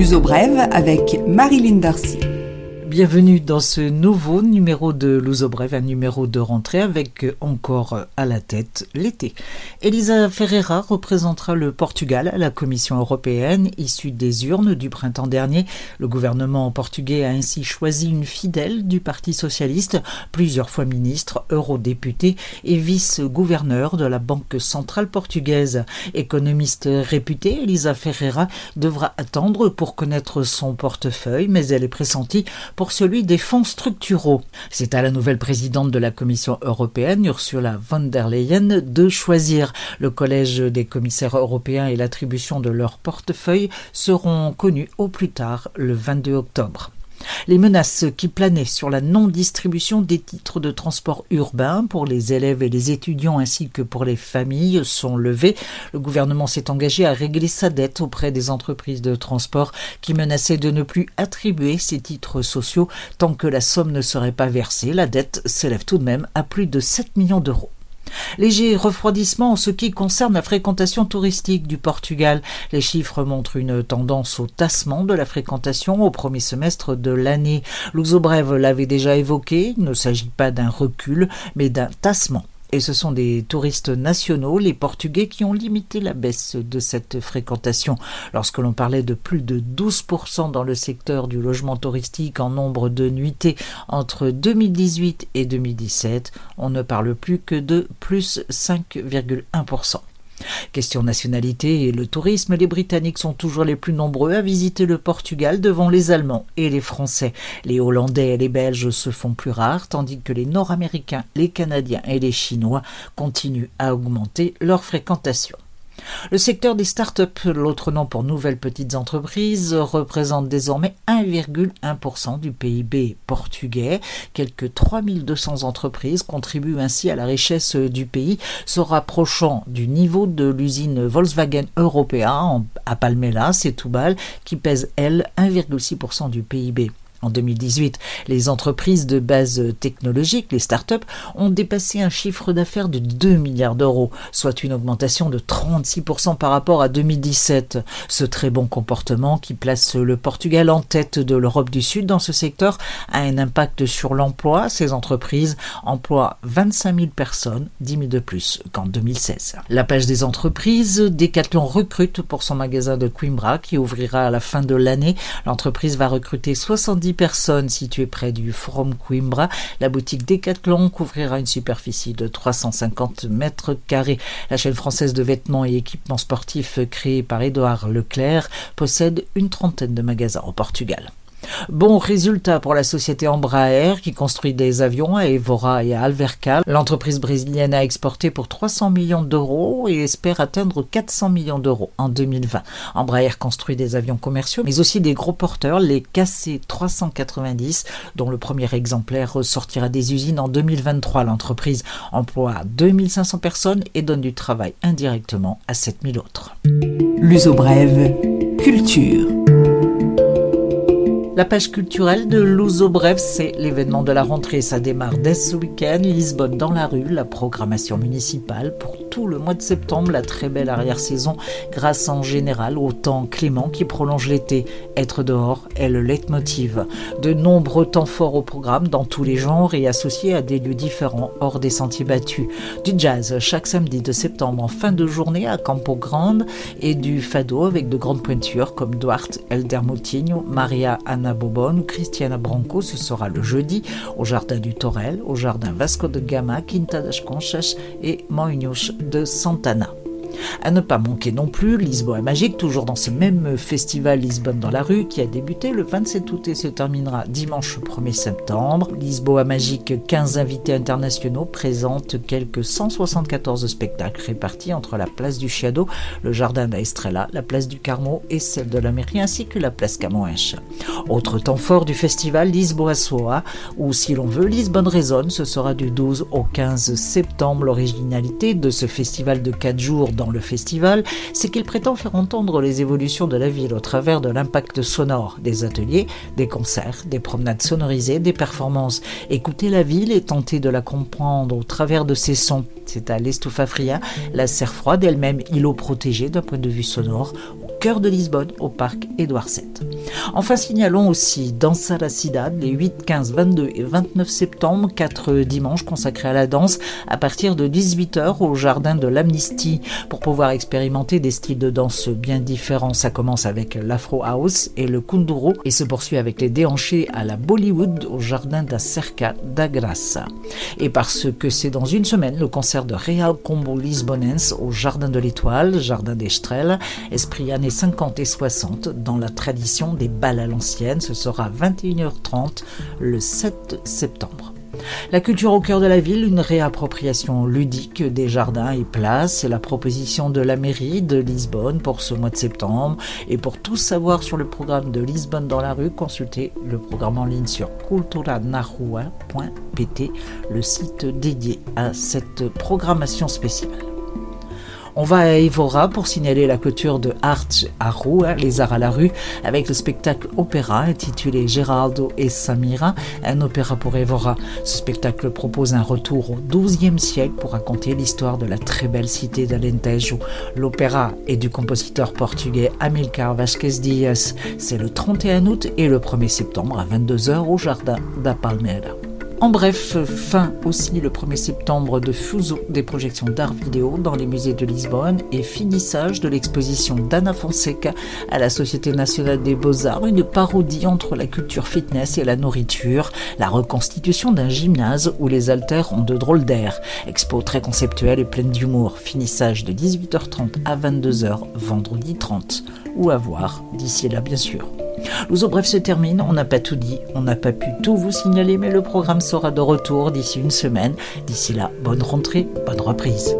L'uso brève avec Marilyn Darcy. Bienvenue dans ce nouveau numéro de Louzo Brève, un numéro de rentrée avec encore à la tête l'été. Elisa Ferreira représentera le Portugal à la Commission européenne, issue des urnes du printemps dernier. Le gouvernement portugais a ainsi choisi une fidèle du Parti socialiste, plusieurs fois ministre, eurodéputé et vice-gouverneur de la Banque centrale portugaise. Économiste réputée, Elisa Ferreira devra attendre pour connaître son portefeuille, mais elle est pressentie pour celui des fonds structuraux. C'est à la nouvelle présidente de la Commission européenne, Ursula von der Leyen, de choisir. Le collège des commissaires européens et l'attribution de leur portefeuille seront connus au plus tard le 22 octobre. Les menaces qui planaient sur la non-distribution des titres de transport urbain pour les élèves et les étudiants ainsi que pour les familles sont levées. Le gouvernement s'est engagé à régler sa dette auprès des entreprises de transport qui menaçaient de ne plus attribuer ces titres sociaux tant que la somme ne serait pas versée. La dette s'élève tout de même à plus de 7 millions d'euros. Léger refroidissement en ce qui concerne la fréquentation touristique du Portugal. Les chiffres montrent une tendance au tassement de la fréquentation au premier semestre de l'année. Brève l'avait déjà évoqué, il ne s'agit pas d'un recul, mais d'un tassement. Et ce sont des touristes nationaux, les Portugais, qui ont limité la baisse de cette fréquentation. Lorsque l'on parlait de plus de 12% dans le secteur du logement touristique en nombre de nuitées entre 2018 et 2017, on ne parle plus que de plus 5,1%. Question nationalité et le tourisme, les Britanniques sont toujours les plus nombreux à visiter le Portugal devant les Allemands et les Français. Les Hollandais et les Belges se font plus rares, tandis que les Nord-Américains, les Canadiens et les Chinois continuent à augmenter leur fréquentation. Le secteur des start-up, l'autre nom pour nouvelles petites entreprises, représente désormais 1,1% du PIB portugais. Quelques 3200 entreprises contribuent ainsi à la richesse du pays, se rapprochant du niveau de l'usine Volkswagen européen à Palmela, c'est Toubal, qui pèse, elle, 1,6% du PIB. En 2018, les entreprises de base technologique, les start-up, ont dépassé un chiffre d'affaires de 2 milliards d'euros, soit une augmentation de 36% par rapport à 2017. Ce très bon comportement qui place le Portugal en tête de l'Europe du Sud dans ce secteur a un impact sur l'emploi. Ces entreprises emploient 25 000 personnes, 10 000 de plus qu'en 2016. La page des entreprises, Decathlon recrute pour son magasin de Coimbra qui ouvrira à la fin de l'année. L'entreprise va recruter 70 personnes situées près du Forum Coimbra. La boutique Decathlon couvrira une superficie de 350 mètres carrés. La chaîne française de vêtements et équipements sportifs créée par Édouard Leclerc possède une trentaine de magasins au Portugal. Bon résultat pour la société Embraer qui construit des avions à Evora et à Alverca. L'entreprise brésilienne a exporté pour 300 millions d'euros et espère atteindre 400 millions d'euros en 2020. Embraer construit des avions commerciaux mais aussi des gros porteurs, les KC-390 dont le premier exemplaire sortira des usines en 2023. L'entreprise emploie 2500 personnes et donne du travail indirectement à 7000 autres. L'uso brève, culture. La page culturelle de Luso Bref, c'est l'événement de la rentrée. Ça démarre dès ce week-end. Lisbonne dans la rue, la programmation municipale pour tout le mois de septembre, la très belle arrière-saison, grâce en général au temps clément qui prolonge l'été. Être dehors est le leitmotiv. De nombreux temps forts au programme dans tous les genres et associés à des lieux différents hors des sentiers battus. Du jazz chaque samedi de septembre en fin de journée à Campo Grande et du fado avec de grandes pointures comme Duarte, Elder Moutinho, Maria Anna Bobon ou Christiana Branco, ce sera le jeudi au Jardin du Torel, au Jardin Vasco de Gama, Quinta das Conchas et Moinhos de Santana. À ne pas manquer non plus Lisboa Magique, toujours dans ce même festival Lisbonne dans la rue qui a débuté le 27 août et se terminera dimanche 1er septembre. Lisboa Magique, 15 invités internationaux, présente quelques 174 spectacles répartis entre la place du Chiado, le jardin d'Aestrella, la place du Carmo et celle de la mairie ainsi que la place Camões. Autre temps fort du festival Lisboa Soa, ou si l'on veut Lisbonne résonne, ce sera du 12 au 15 septembre. L'originalité de ce festival de 4 jours dans le festival, c'est qu'il prétend faire entendre les évolutions de la ville au travers de l'impact sonore des ateliers, des concerts, des promenades sonorisées, des performances. Écouter la ville et tenter de la comprendre au travers de ses sons. C'est à l'Estoufafria, la serre froide elle-même îlot protégé d'un point de vue sonore, cœur de Lisbonne, au parc Édouard VII. Enfin, signalons aussi Dansa la Cidade les 8, 15, 22 et 29 septembre, quatre dimanches consacrés à la danse à partir de 18h au jardin de l'Amnistie pour pouvoir expérimenter des styles de danse bien différents. Ça commence avec l'Afro House et le Kunduro et se poursuit avec les déhanchés à la Bollywood au jardin da Cerca da Graça. Et parce que c'est dans une semaine le concert de Real Combo Lisbonense au jardin de l'Étoile, jardin d'Estrelles, esprit années 50 et 60 dans la tradition des balles à l'ancienne. Ce sera 21h30 le 7 septembre. La culture au cœur de la ville, une réappropriation ludique des jardins et places, c'est la proposition de la mairie de Lisbonne pour ce mois de septembre. Et pour tout savoir sur le programme de Lisbonne dans la rue, consultez le programme en ligne sur culturanarua.pt, le site dédié à cette programmation spéciale. On va à Evora pour signaler la clôture de Art à Rua, les arts à la rue, avec le spectacle opéra intitulé Geraldo et Samira, un opéra pour Evora. Ce spectacle propose un retour au XIIe siècle pour raconter l'histoire de la très belle cité d'Alentejo. L'opéra est du compositeur portugais Amilcar Vasquez Dias. C'est le 31 août et le 1er septembre à 22h au Jardin da Palmeira. En bref, fin aussi le 1er septembre de Fuso des projections d'art vidéo dans les musées de Lisbonne et finissage de l'exposition d'Anna Fonseca à la Société nationale des beaux-arts, une parodie entre la culture fitness et la nourriture, la reconstitution d'un gymnase où les haltères ont de drôles d'air. Expo très conceptuelle et pleine d'humour. Finissage de 18h30 à 22h vendredi 30. Ou à voir d'ici là bien sûr. L'ouzo bref se termine, on n'a pas tout dit, on n'a pas pu tout vous signaler, mais le programme sera de retour d'ici une semaine. D'ici là, bonne rentrée, bonne reprise.